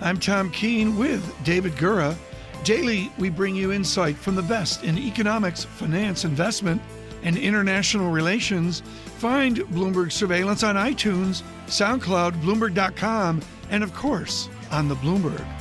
I'm Tom Keene with David Gura. Daily, we bring you insight from the best in economics, finance, investment, and international relations. Find Bloomberg Surveillance on iTunes, SoundCloud, Bloomberg.com, and of course, on the Bloomberg.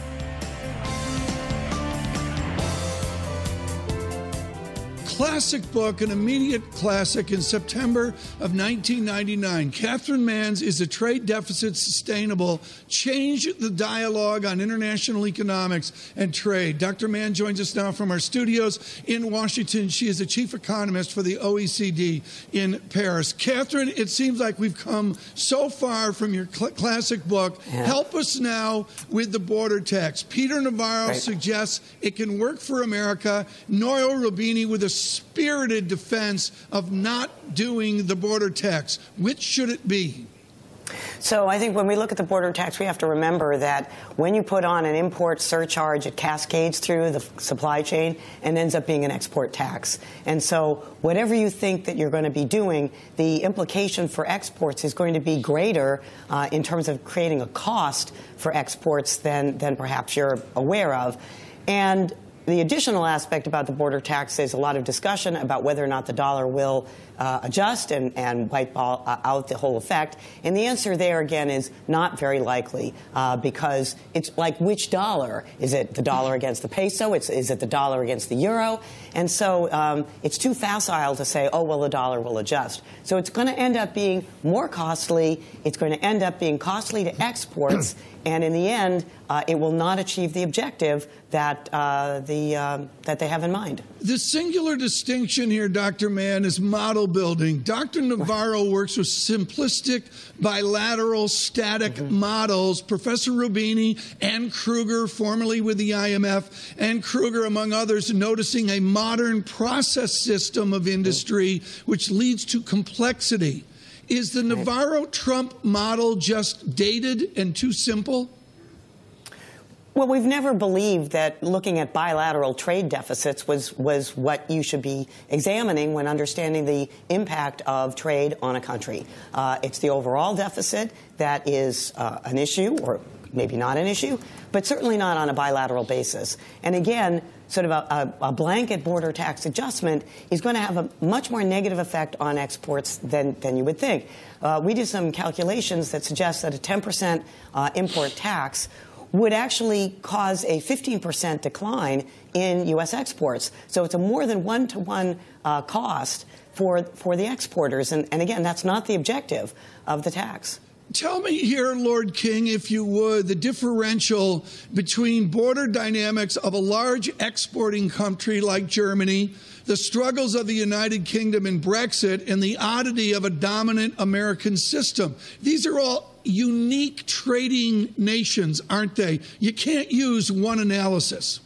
Classic book, an immediate classic in September of 1999. Catherine Mann's Is a Trade Deficit Sustainable? Change the Dialogue on International Economics and Trade. Dr. Mann joins us now from our studios in Washington. She is the chief economist for the OECD in Paris. Catherine, it seems like we've come so far from your cl- classic book. Yeah. Help us now with the border tax. Peter Navarro right. suggests it can work for America. Nouriel Roubini with a spirited defense of not doing the border tax. Which should it be? So I think when we look at the border tax, we have to remember that when you put on an import surcharge, it cascades through the supply chain and ends up being an export tax. And so whatever you think that you're going to be doing, the implication for exports is going to be greater uh, in terms of creating a cost for exports than, than perhaps you're aware of. And the additional aspect about the border tax is a lot of discussion about whether or not the dollar will uh, adjust and, and wipe all, uh, out the whole effect. And the answer there, again, is not very likely uh, because it's like which dollar? Is it the dollar against the peso? It's, is it the dollar against the euro? And so um, it's too facile to say, oh, well, the dollar will adjust. So it's going to end up being more costly. It's going to end up being costly to exports. and in the end, uh, it will not achieve the objective that uh, the um, that they have in mind. The singular distinction here, Dr. Mann, is model building. Dr. Navarro works with simplistic, bilateral, static mm-hmm. models. Professor Roubini and Krueger, formerly with the IMF, and Krueger, among others, noticing a modern process system of industry which leads to complexity. Is the Navarro Trump model just dated and too simple? Well, we've never believed that looking at bilateral trade deficits was, was what you should be examining when understanding the impact of trade on a country. Uh, it's the overall deficit that is uh, an issue, or maybe not an issue, but certainly not on a bilateral basis. And again, sort of a, a, a, blanket border tax adjustment is going to have a much more negative effect on exports than, than you would think. Uh, we did some calculations that suggest that a 10% uh, import tax would actually cause a 15% decline in U.S. exports. So it's a more than one to one cost for, for the exporters. And, and again, that's not the objective of the tax. Tell me here, Lord King, if you would, the differential between border dynamics of a large exporting country like Germany, the struggles of the United Kingdom in Brexit, and the oddity of a dominant American system. These are all unique trading nations, aren't they? You can't use one analysis.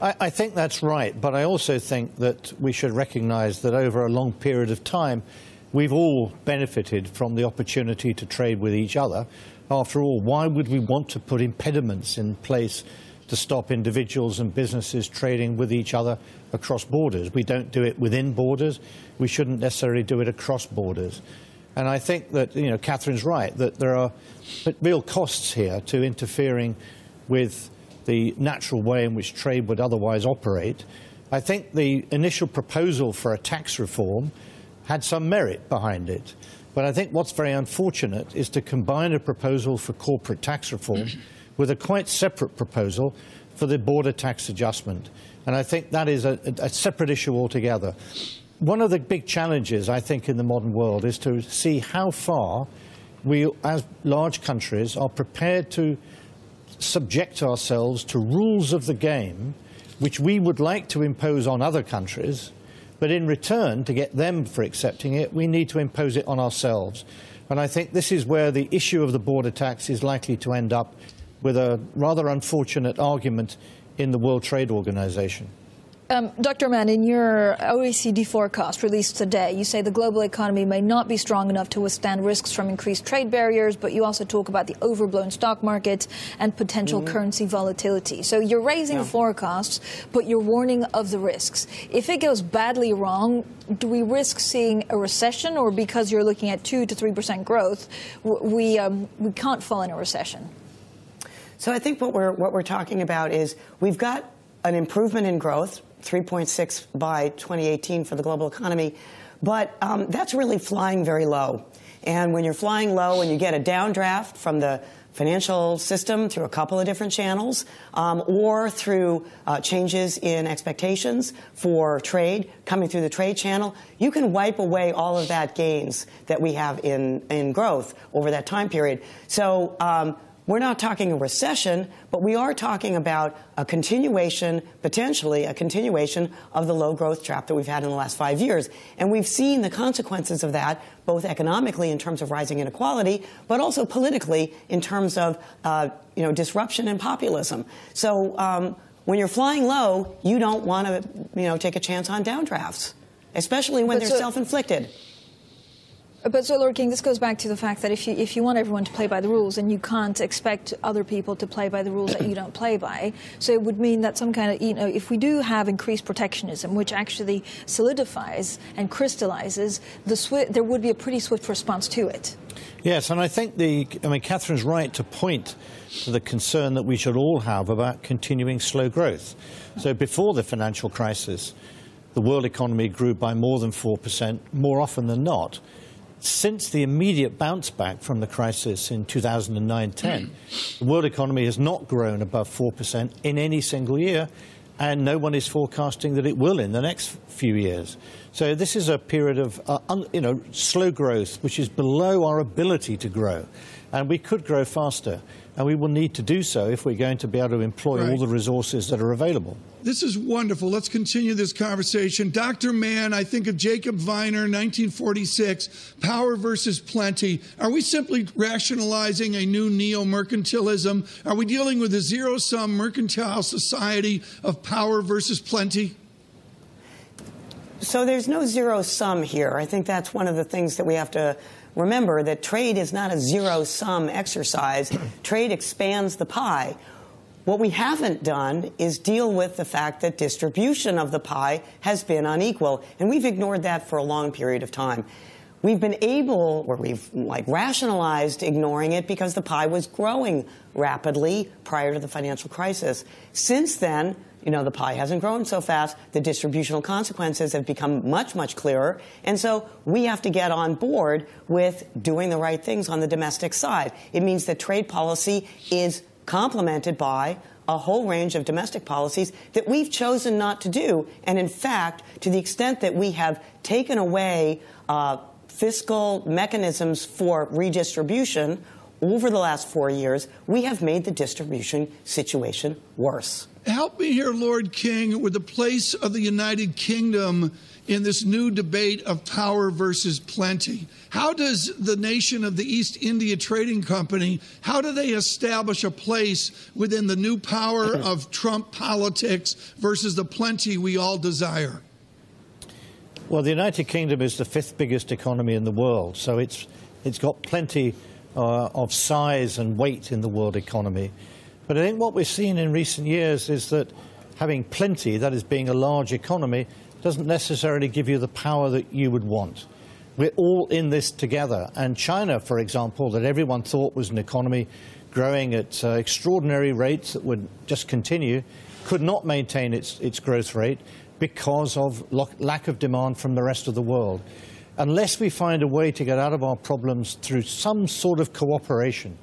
I, I think that's right, but I also think that we should recognize that over a long period of time, we've all benefited from the opportunity to trade with each other. After all, why would we want to put impediments in place to stop individuals and businesses trading with each other across borders? We don't do it within borders. We shouldn't necessarily do it across borders. And I think that, you know, Catherine's right, that there are real costs here to interfering with the natural way in which trade would otherwise operate. I think the initial proposal for a tax reform had some merit behind it. But I think what's very unfortunate is to combine a proposal for corporate tax reform with a quite separate proposal for the border tax adjustment. And I think that is a, a separate issue altogether one of the big challenges, I think, in the modern world is to see how far we, as large countries, are prepared to subject ourselves to rules of the game which we would like to impose on other countries, but in return, to get them for accepting it, we need to impose it on ourselves. And I think this is where the issue of the border tax is likely to end up with a rather unfortunate argument in the World Trade Organization. Um, Dr. Mann, in your OECD forecast released today, you say the global economy may not be strong enough to withstand risks from increased trade barriers, but you also talk about the overblown stock market and potential mm-hmm. currency volatility. So you're raising yeah. forecasts, but you're warning of the risks. If it goes badly wrong, do we risk seeing a recession, or because you're looking at 2 to 3% growth, we, um, we can't fall in a recession? So I think what we're, what we're talking about is we've got an improvement in growth 3.6 by 2018 for the global economy. But um, that's really flying very low. And when you're flying low and you get a downdraft from the financial system through a couple of different channels um, or through uh, changes in expectations for trade coming through the trade channel, you can wipe away all of that gains that we have in, in growth over that time period. So um, we're not talking a recession, but we are talking about a continuation, potentially a continuation of the low growth trap that we've had in the last five years. And we've seen the consequences of that, both economically in terms of rising inequality, but also politically in terms of uh, you know, disruption and populism. So um, when you're flying low, you don't want to you know, take a chance on downdrafts, especially when but they're so- self inflicted. But so, Lord King, this goes back to the fact that if you if you want everyone to play by the rules, and you can't expect other people to play by the rules that you don't play by, so it would mean that some kind of you know if we do have increased protectionism, which actually solidifies and crystallizes, the swi- there would be a pretty swift response to it. Yes, and I think the I mean Catherine's right to point to the concern that we should all have about continuing slow growth. So before the financial crisis, the world economy grew by more than four percent more often than not since the immediate bounce back from the crisis in 2009 10, the world economy has not grown above 4% in any single year, and no one is forecasting that it will in the next few years. So this is a period of uh, un, you know, slow growth, which is below our ability to grow. And we could grow faster, and we will need to do so if we're going to be able to employ right. all the resources that are available. This is wonderful. Let's continue this conversation. Dr. Mann, I think of Jacob Viner, 1946, Power versus Plenty. Are we simply rationalizing a new neo mercantilism? Are we dealing with a zero sum mercantile society of power versus plenty? So there's no zero sum here. I think that's one of the things that we have to remember that trade is not a zero sum exercise. trade expands the pie. What we haven't done is deal with the fact that distribution of the pie has been unequal, and we've ignored that for a long period of time. We've been able, or we've like rationalized ignoring it because the pie was growing rapidly prior to the financial crisis. Since then, you know, the pie hasn't grown so fast. The distributional consequences have become much, much clearer. And so we have to get on board with doing the right things on the domestic side. It means that trade policy is complemented by a whole range of domestic policies that we've chosen not to do. And in fact, to the extent that we have taken away uh, fiscal mechanisms for redistribution over the last four years, we have made the distribution situation worse. Help me here, Lord King, with the place of the United Kingdom in this new debate of power versus plenty. How does the nation of the East India Trading Company, how do they establish a place within the new power of Trump politics versus the plenty we all desire? Well, the United Kingdom is the fifth biggest economy in the world, so it's, it's got plenty uh, of size and weight in the world economy. But I think what we've seen in recent years is that having plenty, that is being a large economy, doesn't necessarily give you the power that you would want. We're all in this together. And China, for example, that everyone thought was an economy growing at uh, extraordinary rates that would just continue, could not maintain its, its growth rate because of lack of demand from the rest of the world. Unless we find a way to get out of our problems through some sort of cooperation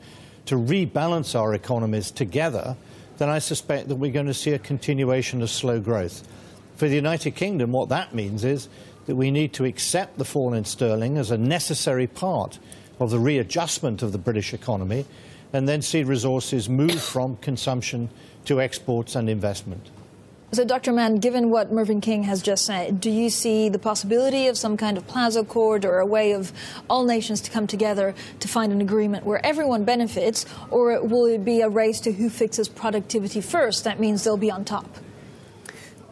to rebalance our economies together, then I suspect that we're going to see a continuation of slow growth. For the United Kingdom, what that means is that we need to accept the fall in sterling as a necessary part of the readjustment of the British economy and then see resources move from consumption to exports and investment. So, Dr. Mann, given what Mervyn King has just said, do you see the possibility of some kind of Plaza Accord or a way of all nations to come together to find an agreement where everyone benefits, or will it be a race to who fixes productivity first? That means they'll be on top.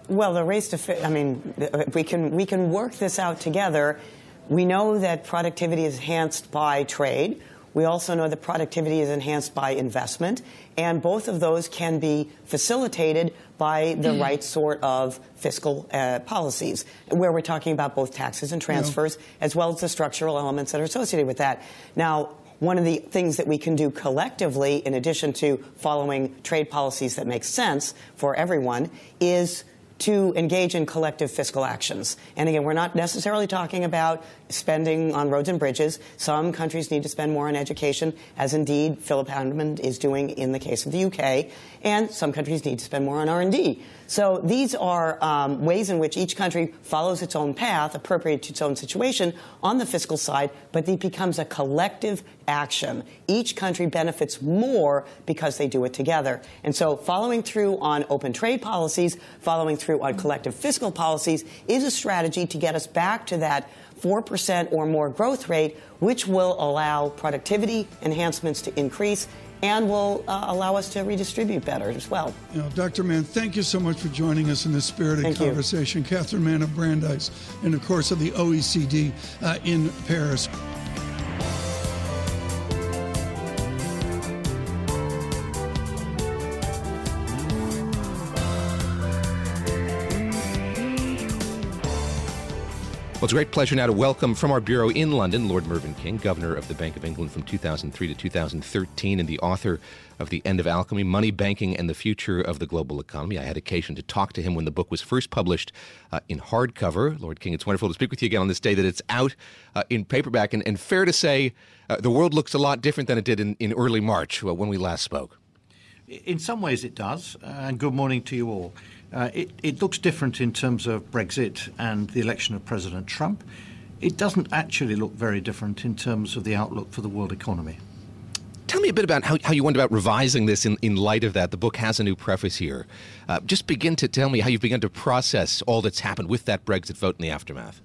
Well, the race to fit, I mean, we can, we can work this out together. We know that productivity is enhanced by trade. We also know that productivity is enhanced by investment, and both of those can be facilitated by the mm. right sort of fiscal uh, policies, where we're talking about both taxes and transfers, yeah. as well as the structural elements that are associated with that. Now, one of the things that we can do collectively, in addition to following trade policies that make sense for everyone, is to engage in collective fiscal actions. And again, we're not necessarily talking about spending on roads and bridges. Some countries need to spend more on education, as indeed Philip Hammond is doing in the case of the UK, and some countries need to spend more on R&D. So these are um, ways in which each country follows its own path, appropriate to its own situation on the fiscal side, but it becomes a collective action. Each country benefits more because they do it together. And so following through on open trade policies, following through on collective fiscal policies is a strategy to get us back to that 4% or more growth rate, which will allow productivity enhancements to increase and will uh, allow us to redistribute better as well. You know, Dr. Mann, thank you so much for joining us in this spirited thank conversation. You. Catherine Mann of Brandeis, and of course of the OECD uh, in Paris. Well, it's a great pleasure now to welcome from our bureau in London Lord Mervyn King, Governor of the Bank of England from 2003 to 2013, and the author of The End of Alchemy Money, Banking, and the Future of the Global Economy. I had occasion to talk to him when the book was first published uh, in hardcover. Lord King, it's wonderful to speak with you again on this day that it's out uh, in paperback. And, and, fair to say, uh, the world looks a lot different than it did in, in early March uh, when we last spoke. In some ways, it does. And good morning to you all. Uh, it, it looks different in terms of Brexit and the election of President Trump. It doesn't actually look very different in terms of the outlook for the world economy. Tell me a bit about how, how you went about revising this in, in light of that. The book has a new preface here. Uh, just begin to tell me how you've begun to process all that's happened with that Brexit vote in the aftermath.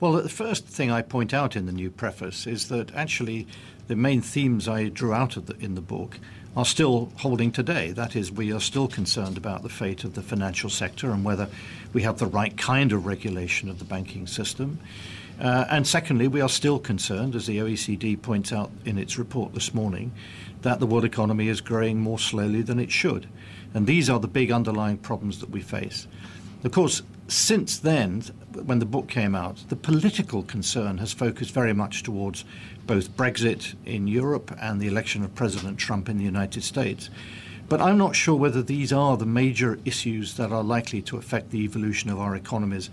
Well, the first thing I point out in the new preface is that actually the main themes I drew out of the, in the book are still holding today. That is, we are still concerned about the fate of the financial sector and whether we have the right kind of regulation of the banking system. Uh, and secondly, we are still concerned, as the OECD points out in its report this morning, that the world economy is growing more slowly than it should. And these are the big underlying problems that we face. Of course, since then, when the book came out, the political concern has focused very much towards both Brexit in Europe and the election of President Trump in the United States. But I'm not sure whether these are the major issues that are likely to affect the evolution of our economies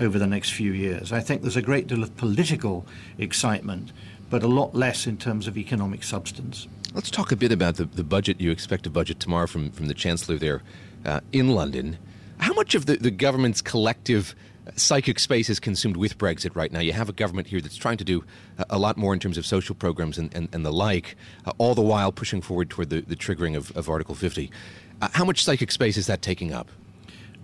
over the next few years. I think there's a great deal of political excitement, but a lot less in terms of economic substance. Let's talk a bit about the, the budget. You expect a budget tomorrow from, from the Chancellor there uh, in London. How much of the, the government's collective psychic space is consumed with Brexit right now. You have a government here that's trying to do a lot more in terms of social programs and, and, and the like, uh, all the while pushing forward toward the, the triggering of, of Article 50. Uh, how much psychic space is that taking up?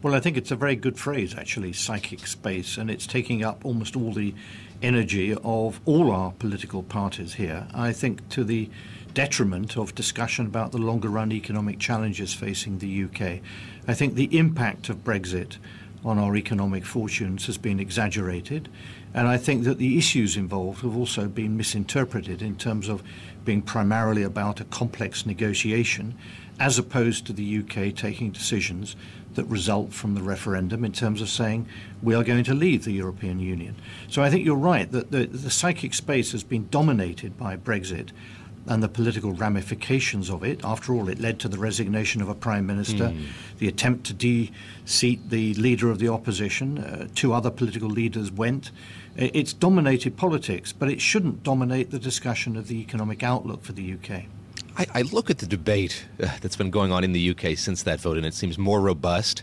Well, I think it's a very good phrase, actually, psychic space, and it's taking up almost all the energy of all our political parties here. I think to the detriment of discussion about the longer run economic challenges facing the UK. I think the impact of Brexit on our economic fortunes has been exaggerated. And I think that the issues involved have also been misinterpreted in terms of being primarily about a complex negotiation, as opposed to the UK taking decisions that result from the referendum in terms of saying we are going to leave the European Union. So I think you're right that the, the psychic space has been dominated by Brexit and the political ramifications of it. After all, it led to the resignation of a prime minister, mm. the attempt to de-seat the leader of the opposition. Uh, two other political leaders went. It's dominated politics, but it shouldn't dominate the discussion of the economic outlook for the UK. I, I look at the debate uh, that's been going on in the UK since that vote, and it seems more robust.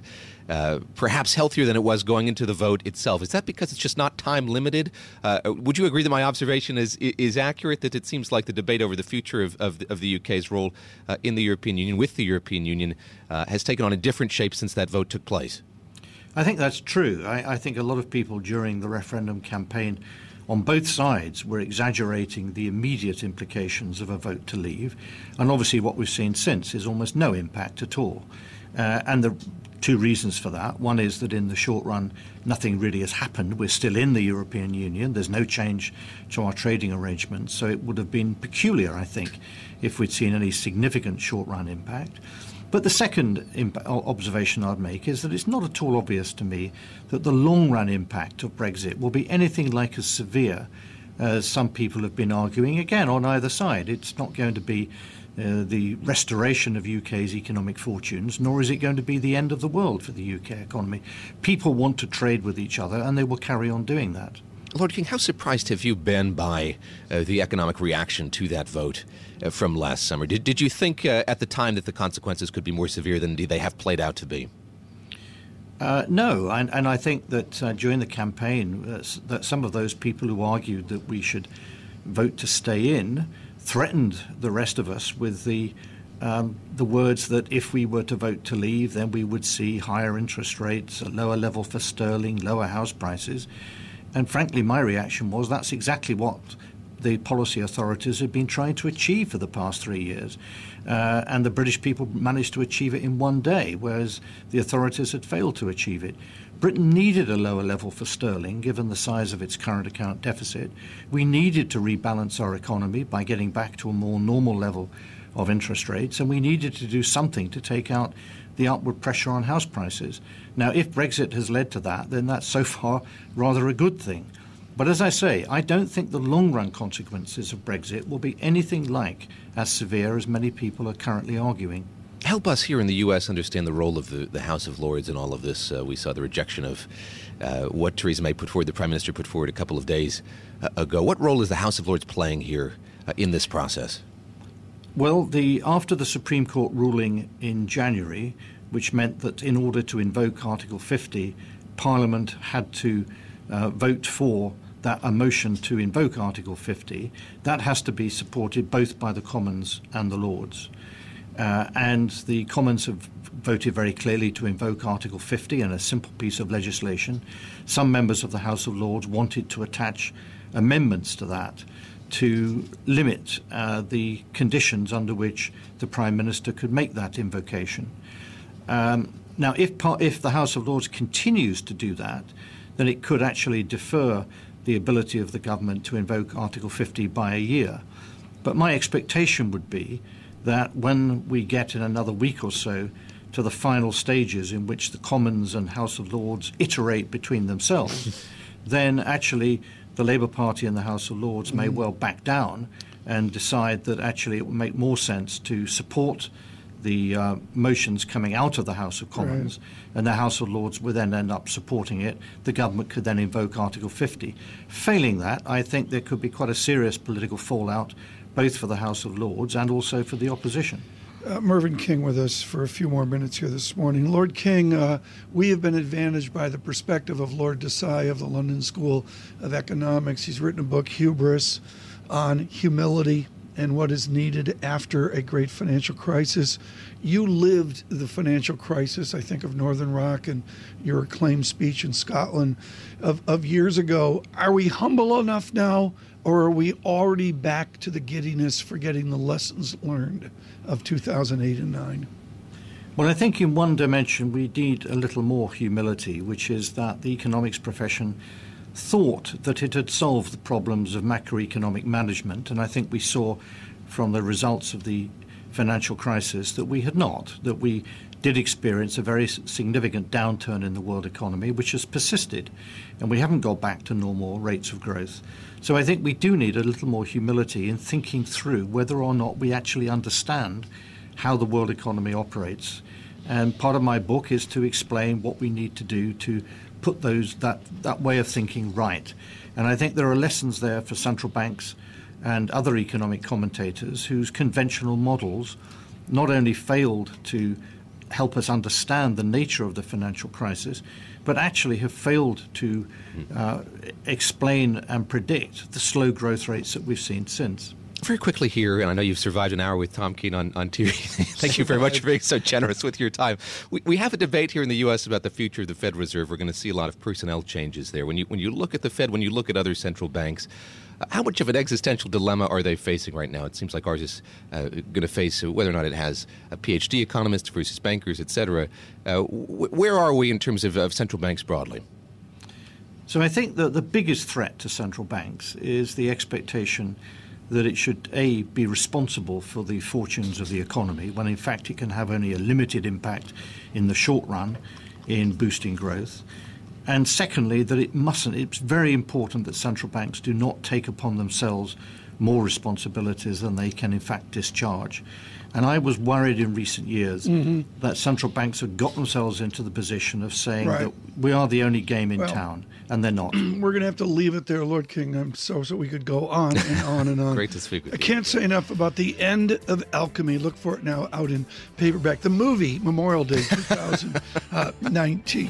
Uh, perhaps healthier than it was going into the vote itself. Is that because it's just not time limited? Uh, would you agree that my observation is is accurate? That it seems like the debate over the future of, of, of the UK's role uh, in the European Union, with the European Union, uh, has taken on a different shape since that vote took place. I think that's true. I, I think a lot of people during the referendum campaign on both sides were exaggerating the immediate implications of a vote to leave. And obviously, what we've seen since is almost no impact at all. Uh, and the two reasons for that. One is that in the short run, nothing really has happened. We're still in the European Union. There's no change to our trading arrangements. So it would have been peculiar, I think, if we'd seen any significant short run impact. But the second imp- observation I'd make is that it's not at all obvious to me that the long run impact of Brexit will be anything like as severe as some people have been arguing, again, on either side. It's not going to be uh, the restoration of UK's economic fortunes, nor is it going to be the end of the world for the UK economy. People want to trade with each other, and they will carry on doing that. Lord King, how surprised have you been by uh, the economic reaction to that vote uh, from last summer? Did, did you think uh, at the time that the consequences could be more severe than they have played out to be? Uh, no, and, and, I think that uh, during the campaign, uh, that some of those people who argued that we should vote to stay in threatened the rest of us with the um, the words that if we were to vote to leave, then we would see higher interest rates, a lower level for sterling, lower house prices. And frankly, my reaction was that's exactly what the policy authorities have been trying to achieve for the past three years. Uh, and the British people managed to achieve it in one day, whereas the authorities had failed to achieve it. Britain needed a lower level for sterling, given the size of its current account deficit. We needed to rebalance our economy by getting back to a more normal level of interest rates, and we needed to do something to take out the upward pressure on house prices. Now, if Brexit has led to that, then that's so far rather a good thing. But as I say, I don't think the long run consequences of Brexit will be anything like as severe as many people are currently arguing. Help us here in the U.S. understand the role of the, the House of Lords in all of this. Uh, we saw the rejection of uh, what Theresa May put forward, the Prime Minister put forward a couple of days uh, ago. What role is the House of Lords playing here uh, in this process? Well, the, after the Supreme Court ruling in January, which meant that in order to invoke Article 50, Parliament had to uh, vote for that a motion to invoke Article 50. That has to be supported both by the Commons and the Lords. Uh, and the Commons have voted very clearly to invoke Article 50 in a simple piece of legislation. Some members of the House of Lords wanted to attach amendments to that to limit uh, the conditions under which the Prime Minister could make that invocation. Um, now, if, if the House of Lords continues to do that, then it could actually defer the ability of the government to invoke Article 50 by a year. But my expectation would be that when we get in another week or so to the final stages in which the Commons and House of Lords iterate between themselves, then actually the Labour Party and the House of Lords may mm-hmm. well back down and decide that actually it would make more sense to support the uh, motions coming out of the House of Commons, right. and the House of Lords would then end up supporting it. The government could then invoke Article 50. Failing that, I think there could be quite a serious political fallout, both for the House of Lords and also for the opposition. Uh, Mervyn King with us for a few more minutes here this morning. Lord King, uh, we have been advantaged by the perspective of Lord Desai of the London School of Economics. He's written a book, Hubris, on humility and what is needed after a great financial crisis. You lived the financial crisis, I think, of Northern Rock and your acclaimed speech in Scotland of, of years ago. Are we humble enough now, or are we already back to the giddiness, forgetting the lessons learned of 2008 and 9? Well, I think in one dimension we need a little more humility, which is that the economics profession thought that it had solved the problems of macroeconomic management, and I think we saw from the results of the financial crisis that we had not, that we did experience a very significant downturn in the world economy, which has persisted, and we haven't got back to normal rates of growth. So I think we do need a little more humility in thinking through whether or not we actually understand how the world economy operates. And part of my book is to explain what we need to do to put those that, that way of thinking right. And I think there are lessons there for central banks and other economic commentators whose conventional models not only failed to help us understand the nature of the financial crisis, but actually have failed to uh, explain and predict the slow growth rates that we've seen since. Very quickly here, and I know you've survived an hour with Tom Keene on, on TV. Thank you very much for being so generous with your time. We, we have a debate here in the U.S. about the future of the Fed Reserve. We're going to see a lot of personnel changes there. When you, when you look at the Fed, when you look at other central banks, how much of an existential dilemma are they facing right now? It seems like ours is uh, going to face uh, whether or not it has a PhD economists versus bankers, et cetera. Uh, where are we in terms of, of central banks broadly? So I think that the biggest threat to central banks is the expectation that it should a be responsible for the fortunes of the economy when in fact it can have only a limited impact in the short run in boosting growth and secondly that it mustn't it's very important that central banks do not take upon themselves more responsibilities than they can in fact discharge and I was worried in recent years mm-hmm. that central banks had got themselves into the position of saying right. that we are the only game in well, town, and they're not. We're going to have to leave it there, Lord King. I'm so so we could go on and on and on. Great to speak with I you. I can't say enough about the end of alchemy. Look for it now out in paperback. The movie Memorial Day 2019.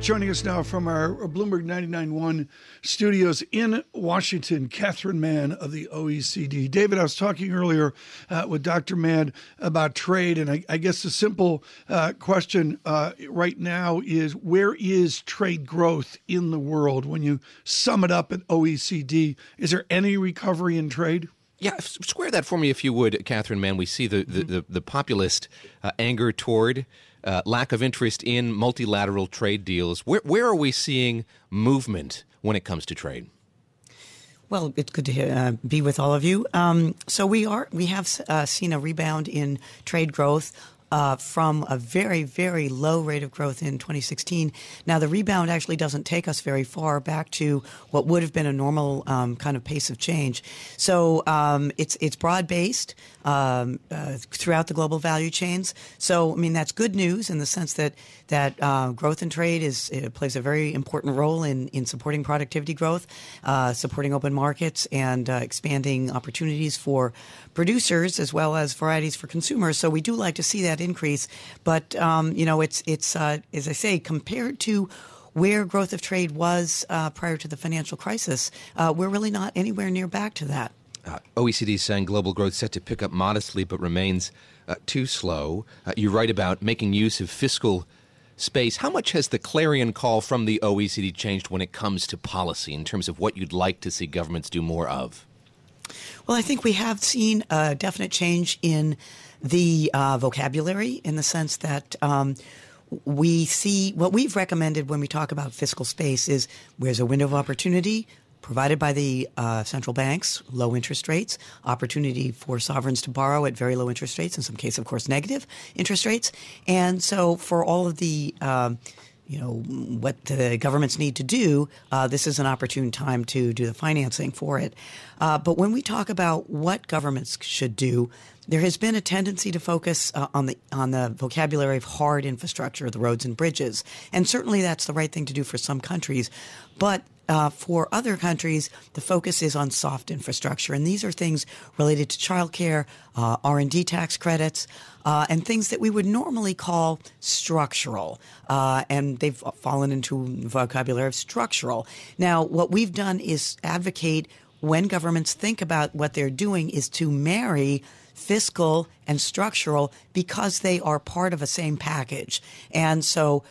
Joining us now from our Bloomberg 99.1 studios in Washington, Catherine Mann of the OECD. David, I was talking earlier uh, with Dr. Mann about trade, and I, I guess the simple uh, question uh, right now is where is trade growth in the world? When you sum it up at OECD, is there any recovery in trade? Yeah, square that for me if you would, Catherine Mann. We see the, the, the, the populist uh, anger toward uh, lack of interest in multilateral trade deals. Where, where are we seeing movement when it comes to trade? Well, it's good to uh, be with all of you. Um, so we are we have uh, seen a rebound in trade growth uh, from a very, very low rate of growth in 2016. Now, the rebound actually doesn't take us very far back to what would have been a normal um, kind of pace of change. So um, it's it's broad based um, uh, throughout the global value chains. So, I mean, that's good news in the sense that that uh, growth in trade is plays a very important role in in supporting productivity growth, uh, supporting open markets, and uh, expanding opportunities for producers as well as varieties for consumers. So we do like to see that increase, but um, you know, it's it's uh, as I say, compared to where growth of trade was uh, prior to the financial crisis, uh, we're really not anywhere near back to that. Uh, OECD saying global growth set to pick up modestly, but remains uh, too slow. Uh, you write about making use of fiscal space. How much has the clarion call from the OECD changed when it comes to policy in terms of what you'd like to see governments do more of? Well, I think we have seen a definite change in the uh, vocabulary in the sense that um, we see what we've recommended when we talk about fiscal space is where's a window of opportunity provided by the uh, central banks, low interest rates, opportunity for sovereigns to borrow at very low interest rates, in some cases, of course, negative interest rates. And so for all of the um, you know what the governments need to do, uh, this is an opportune time to do the financing for it. Uh, but when we talk about what governments should do, there has been a tendency to focus uh, on the on the vocabulary of hard infrastructure, the roads and bridges, and certainly that's the right thing to do for some countries. But uh, for other countries, the focus is on soft infrastructure, and these are things related to childcare, uh, R and D tax credits, uh, and things that we would normally call structural. Uh, and they've fallen into vocabulary of structural. Now, what we've done is advocate when governments think about what they're doing is to marry fiscal and structural because they are part of a same package. And so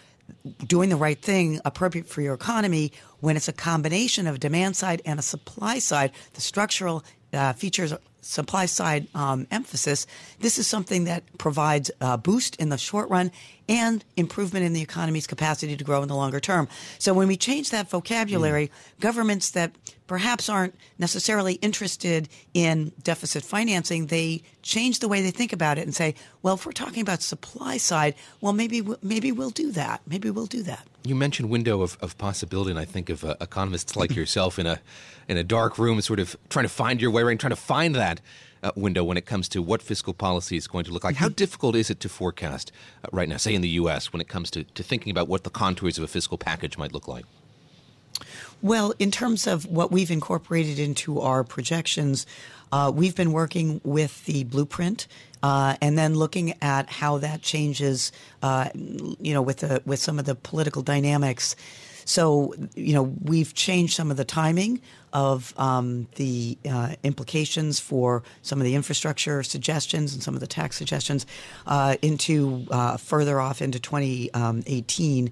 doing the right thing appropriate for your economy when it's a combination of demand side and a supply side, the structural uh, features supply side um, emphasis, this is something that provides a boost in the short run and improvement in the economy's capacity to grow in the longer term. So when we change that vocabulary, mm. governments that perhaps aren't necessarily interested in deficit financing, they change the way they think about it and say, well, if we're talking about supply side, well, maybe maybe we'll do that. Maybe we'll do that. You mentioned window of, of possibility, and I think of uh, economists like yourself in a in a dark room, sort of trying to find your way around, trying to find that uh, window when it comes to what fiscal policy is going to look like. How mm-hmm. difficult is it to forecast uh, right now, say in the U.S., when it comes to, to thinking about what the contours of a fiscal package might look like? Well, in terms of what we've incorporated into our projections, uh, we've been working with the blueprint uh, and then looking at how that changes, uh, you know, with the with some of the political dynamics. So, you know, we've changed some of the timing of um, the uh, implications for some of the infrastructure suggestions and some of the tax suggestions uh, into uh, further off into 2018.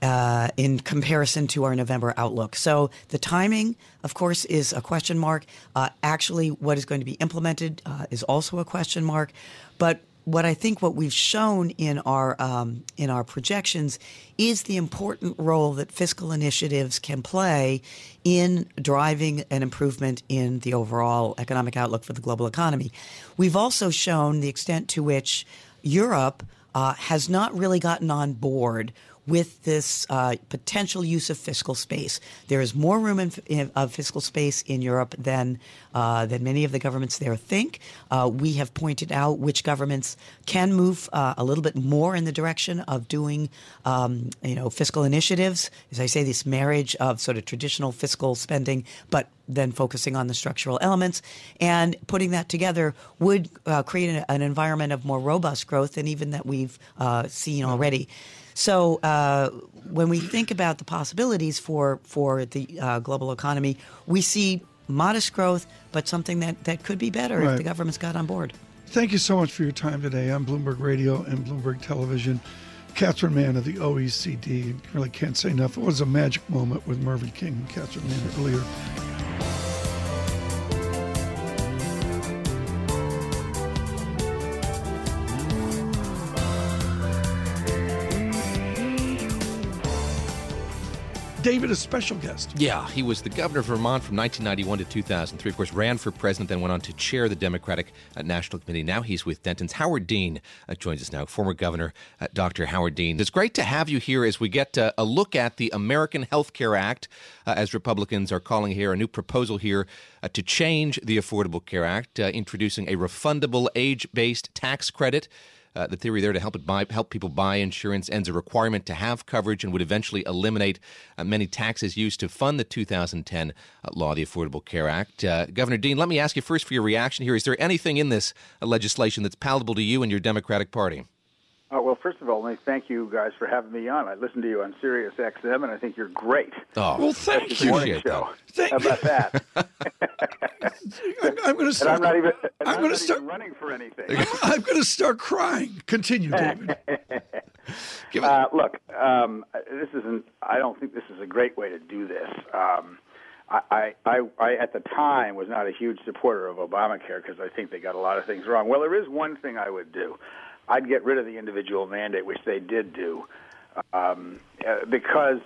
Uh, in comparison to our November outlook. So the timing, of course, is a question mark. Uh, actually, what is going to be implemented uh, is also a question mark. But what I think what we've shown in our um, in our projections is the important role that fiscal initiatives can play in driving an improvement in the overall economic outlook for the global economy. We've also shown the extent to which Europe uh, has not really gotten on board with this uh, potential use of fiscal space. There is more room in, in, of fiscal space in Europe than uh, than many of the governments there think. Uh, we have pointed out which governments can move uh, a little bit more in the direction of doing, um, you know, fiscal initiatives. As I say, this marriage of sort of traditional fiscal spending, but then focusing on the structural elements and putting that together would uh, create an, an, environment of more robust growth than even that we've uh, seen already. So uh, when we think about the possibilities for for the uh, global economy, we see modest growth, but something that, that could be better right. if the government's got on board. Thank you so much for your time today on Bloomberg Radio and Bloomberg Television. Catherine Mann of the OECD. Really can't say enough. It was a magic moment with Mervyn King and Catherine Mann earlier. David a special guest. Yeah, he was the governor of Vermont from 1991 to 2003. Of course, ran for president, then went on to chair the Democratic uh, National Committee. Now he's with Dentons. Howard Dean uh, joins us now, former governor uh, Dr. Howard Dean. It's great to have you here as we get uh, a look at the American Health Care Act, uh, as Republicans are calling here, a new proposal here uh, to change the Affordable Care Act, introducing a refundable age-based tax credit. Uh, the theory there to help it buy, help people buy insurance ends a requirement to have coverage and would eventually eliminate uh, many taxes used to fund the 2010 uh, law, the Affordable Care Act. Uh, Governor Dean, let me ask you first for your reaction here. Is there anything in this legislation that's palatable to you and your Democratic Party? Uh, well, first of all, let me thank you guys for having me on. I listened to you on Sirius XM, and I think you're great. Oh, well, thank That's you. Morning show. Thank How about that? I'm, I'm going to start. I'm not even. I'm, I'm going to start running for anything. I'm going to start crying. Continue, David. uh, look, um, this isn't. I don't think this is a great way to do this. Um, I, I, I, at the time, was not a huge supporter of Obamacare because I think they got a lot of things wrong. Well, there is one thing I would do. I'd get rid of the individual mandate, which they did do, um, uh, because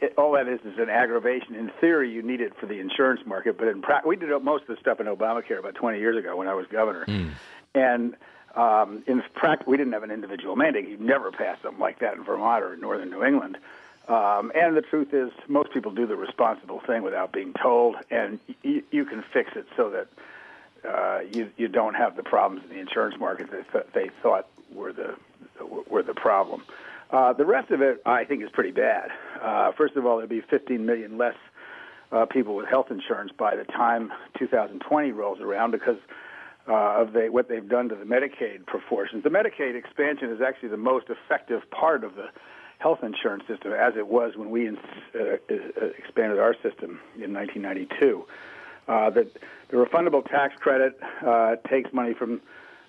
it, all that is is an aggravation. In theory, you need it for the insurance market, but in practice, we did most of the stuff in Obamacare about 20 years ago when I was governor, mm. and um, in practice, we didn't have an individual mandate. You never pass something like that in Vermont or in northern New England. Um, and the truth is, most people do the responsible thing without being told, and y- you can fix it so that uh, you you don't have the problems in the insurance market that th- they thought were the were the problem. Uh, the rest of it, I think, is pretty bad. Uh, first of all, there'll be 15 million less uh, people with health insurance by the time 2020 rolls around because uh, of the, what they've done to the Medicaid proportions. The Medicaid expansion is actually the most effective part of the health insurance system, as it was when we uh, uh, expanded our system in 1992. Uh, the refundable tax credit uh, takes money from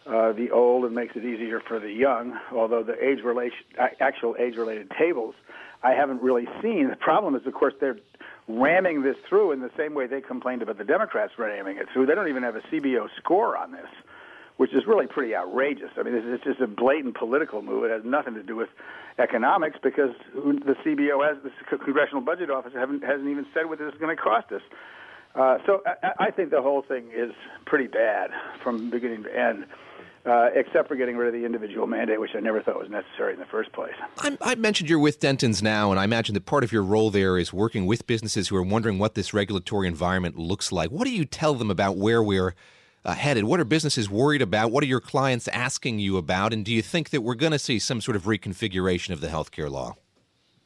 uh, the old and makes it easier for the young. Although the age relation, actual age-related tables, I haven't really seen. The problem is, of course, they're ramming this through in the same way they complained about the Democrats ramming it through. They don't even have a CBO score on this, which is really pretty outrageous. I mean, it's just a blatant political move. It has nothing to do with economics because the CBO, has, the Congressional Budget Office, hasn't even said what this is going to cost us. Uh, so I, I think the whole thing is pretty bad from beginning to end. Uh, except for getting rid of the individual mandate, which I never thought was necessary in the first place. I'm, i mentioned you're with Dentons now, and I imagine that part of your role there is working with businesses who are wondering what this regulatory environment looks like. What do you tell them about where we're uh, headed? What are businesses worried about? What are your clients asking you about? And do you think that we're going to see some sort of reconfiguration of the healthcare law?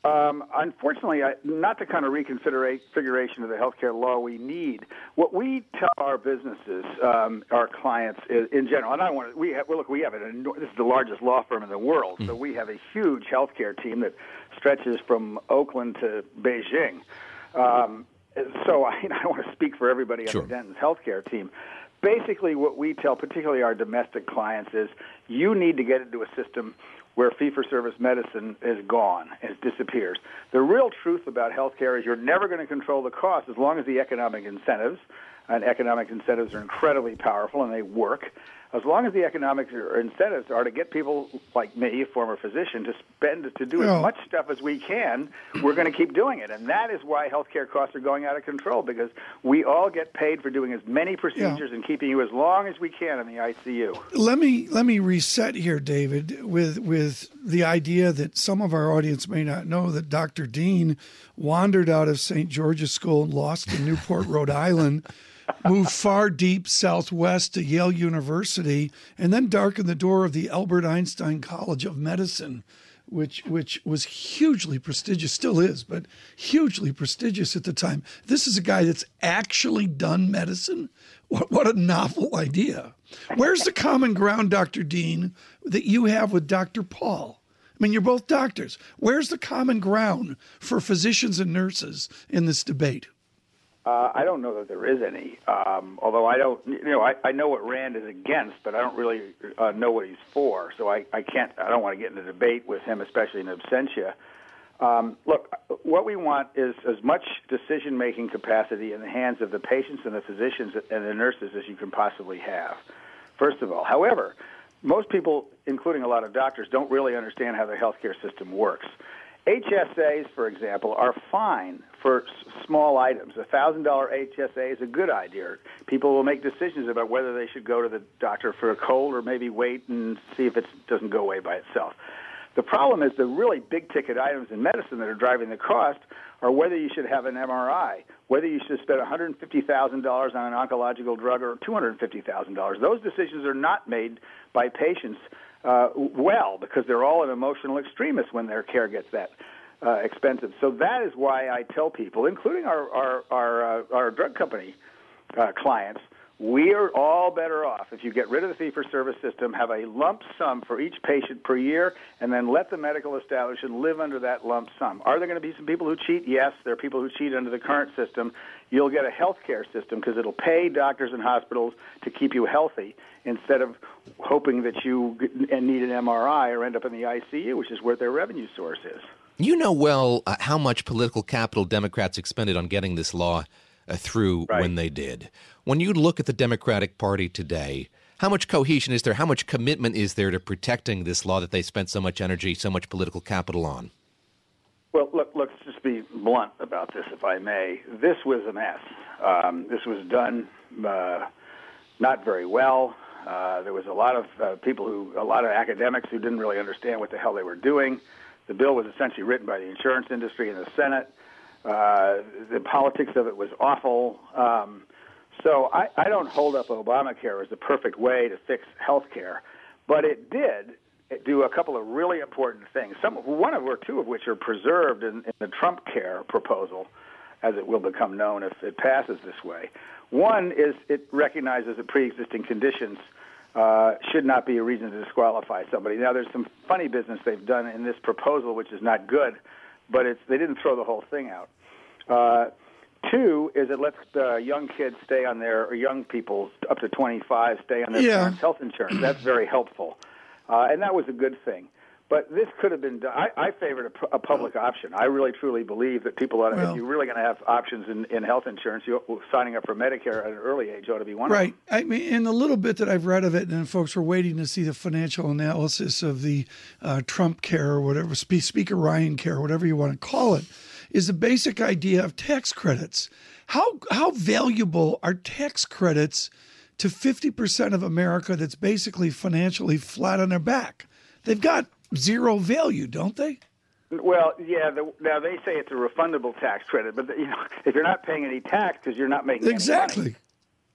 Um, unfortunately, I, not the kind of reconfiguration of the healthcare law we need. What we tell our businesses, um, our clients in general, and I want to, we have, well, look, we have an, this is the largest law firm in the world, mm. so we have a huge healthcare team that stretches from Oakland to Beijing. Um, so I, I don't want to speak for everybody on sure. the Dentons healthcare team. Basically, what we tell, particularly our domestic clients, is you need to get into a system where fee for service medicine is gone, it disappears. The real truth about healthcare is you're never going to control the cost as long as the economic incentives, and economic incentives are incredibly powerful and they work as long as the economic incentives are to get people like me, a former physician, to spend to do as much stuff as we can, we're going to keep doing it, and that is why healthcare costs are going out of control because we all get paid for doing as many procedures yeah. and keeping you as long as we can in the ICU. Let me let me reset here, David, with with the idea that some of our audience may not know that Dr. Dean wandered out of St. George's School and lost in Newport, Rhode Island moved far deep southwest to Yale University, and then darkened the door of the Albert Einstein College of Medicine, which which was hugely prestigious, still is, but hugely prestigious at the time. This is a guy that's actually done medicine. What, what a novel idea! Where's the common ground, Dr. Dean, that you have with Dr. Paul? I mean, you're both doctors. Where's the common ground for physicians and nurses in this debate? Uh, I don't know that there is any. Um, although I don't, you know, I, I know what Rand is against, but I don't really uh, know what he's for. So I, I can't. I don't want to get into debate with him, especially in absentia. Um, look, what we want is as much decision-making capacity in the hands of the patients and the physicians and the nurses as you can possibly have. First of all, however, most people, including a lot of doctors, don't really understand how the healthcare system works. HSAs, for example, are fine for small items. A thousand dollar HSA is a good idea. People will make decisions about whether they should go to the doctor for a cold or maybe wait and see if it doesn't go away by itself. The problem is the really big ticket items in medicine that are driving the cost are whether you should have an MRI, whether you should spend $150,000 on an oncological drug or $250,000. Those decisions are not made by patients uh, well because they're all an emotional extremist when their care gets that uh, expensive. So that is why I tell people, including our our our, uh, our drug company uh, clients, we are all better off if you get rid of the fee for service system, have a lump sum for each patient per year, and then let the medical establishment live under that lump sum. Are there going to be some people who cheat? Yes, there are people who cheat under the current system. You'll get a health care system because it'll pay doctors and hospitals to keep you healthy instead of hoping that you need an MRI or end up in the ICU, which is where their revenue source is. You know well uh, how much political capital Democrats expended on getting this law uh, through right. when they did. When you look at the Democratic Party today, how much cohesion is there? How much commitment is there to protecting this law that they spent so much energy, so much political capital on? Well, look, let's just be blunt about this, if I may. This was a mess. Um, this was done uh, not very well. Uh, there was a lot of uh, people who, a lot of academics who didn't really understand what the hell they were doing. The bill was essentially written by the insurance industry in the Senate. Uh, the politics of it was awful. Um, so I, I don't hold up Obamacare as the perfect way to fix health care, but it did do a couple of really important things. Some, one of or two of which are preserved in, in the Trump Care proposal, as it will become known if it passes this way. One is it recognizes that pre-existing conditions uh, should not be a reason to disqualify somebody. Now, there's some funny business they've done in this proposal, which is not good, but it's they didn't throw the whole thing out. Uh, two is it lets uh, young kids stay on their or young people up to 25 stay on their yeah. parents' health insurance. That's very helpful, uh, and that was a good thing. But this could have been done. I, I favored a, a public option. I really truly believe that people ought to, well, if you're really going to have options in, in health insurance, you, signing up for Medicare at an early age ought to be one right. I mean, in the little bit that I've read of it, and folks were waiting to see the financial analysis of the uh, Trump care or whatever, Speaker Ryan care, whatever you want to call it, is the basic idea of tax credits. How, how valuable are tax credits to 50% of America that's basically financially flat on their back? They've got zero value, don't they? Well, yeah. The, now they say it's a refundable tax credit, but you know, if you're not paying any tax because you're not making exactly.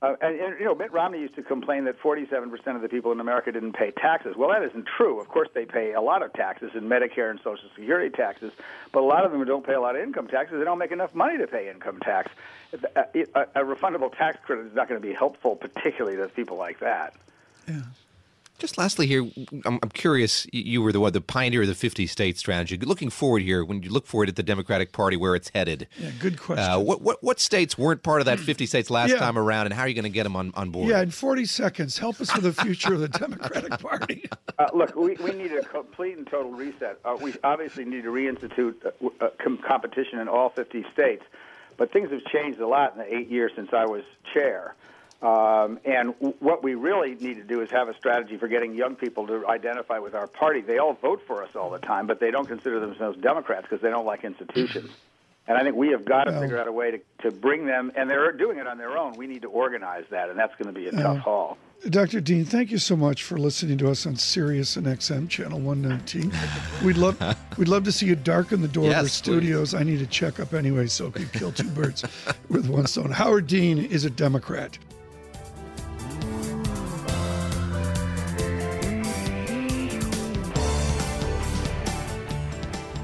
Uh, and, and, you know, Mitt Romney used to complain that 47% of the people in America didn't pay taxes. Well, that isn't true. Of course, they pay a lot of taxes in Medicare and Social Security taxes, but a lot of them don't pay a lot of income taxes. They don't make enough money to pay income tax. A, a, a refundable tax credit is not going to be helpful, particularly to people like that. Yeah. Just lastly, here, I'm, I'm curious. You were the what, the pioneer of the 50 state strategy. Looking forward here, when you look forward at the Democratic Party, where it's headed. Yeah, good question. Uh, what, what what states weren't part of that 50 states last yeah. time around, and how are you going to get them on, on board? Yeah, in 40 seconds, help us with the future of the Democratic Party. Uh, look, we, we need a complete and total reset. Uh, we obviously need to reinstitute uh, uh, com- competition in all 50 states, but things have changed a lot in the eight years since I was chair. Um, and w- what we really need to do is have a strategy for getting young people to identify with our party. They all vote for us all the time, but they don't consider themselves Democrats because they don't like institutions. And I think we have got to well, figure out a way to, to bring them, and they're doing it on their own. We need to organize that, and that's going to be a tough haul. Dr. Dean, thank you so much for listening to us on Sirius and XM Channel 119. we'd love we'd love to see you darken the door yes, of our studios. Please. I need a checkup anyway, so we could kill two birds with one stone. Howard Dean is a Democrat.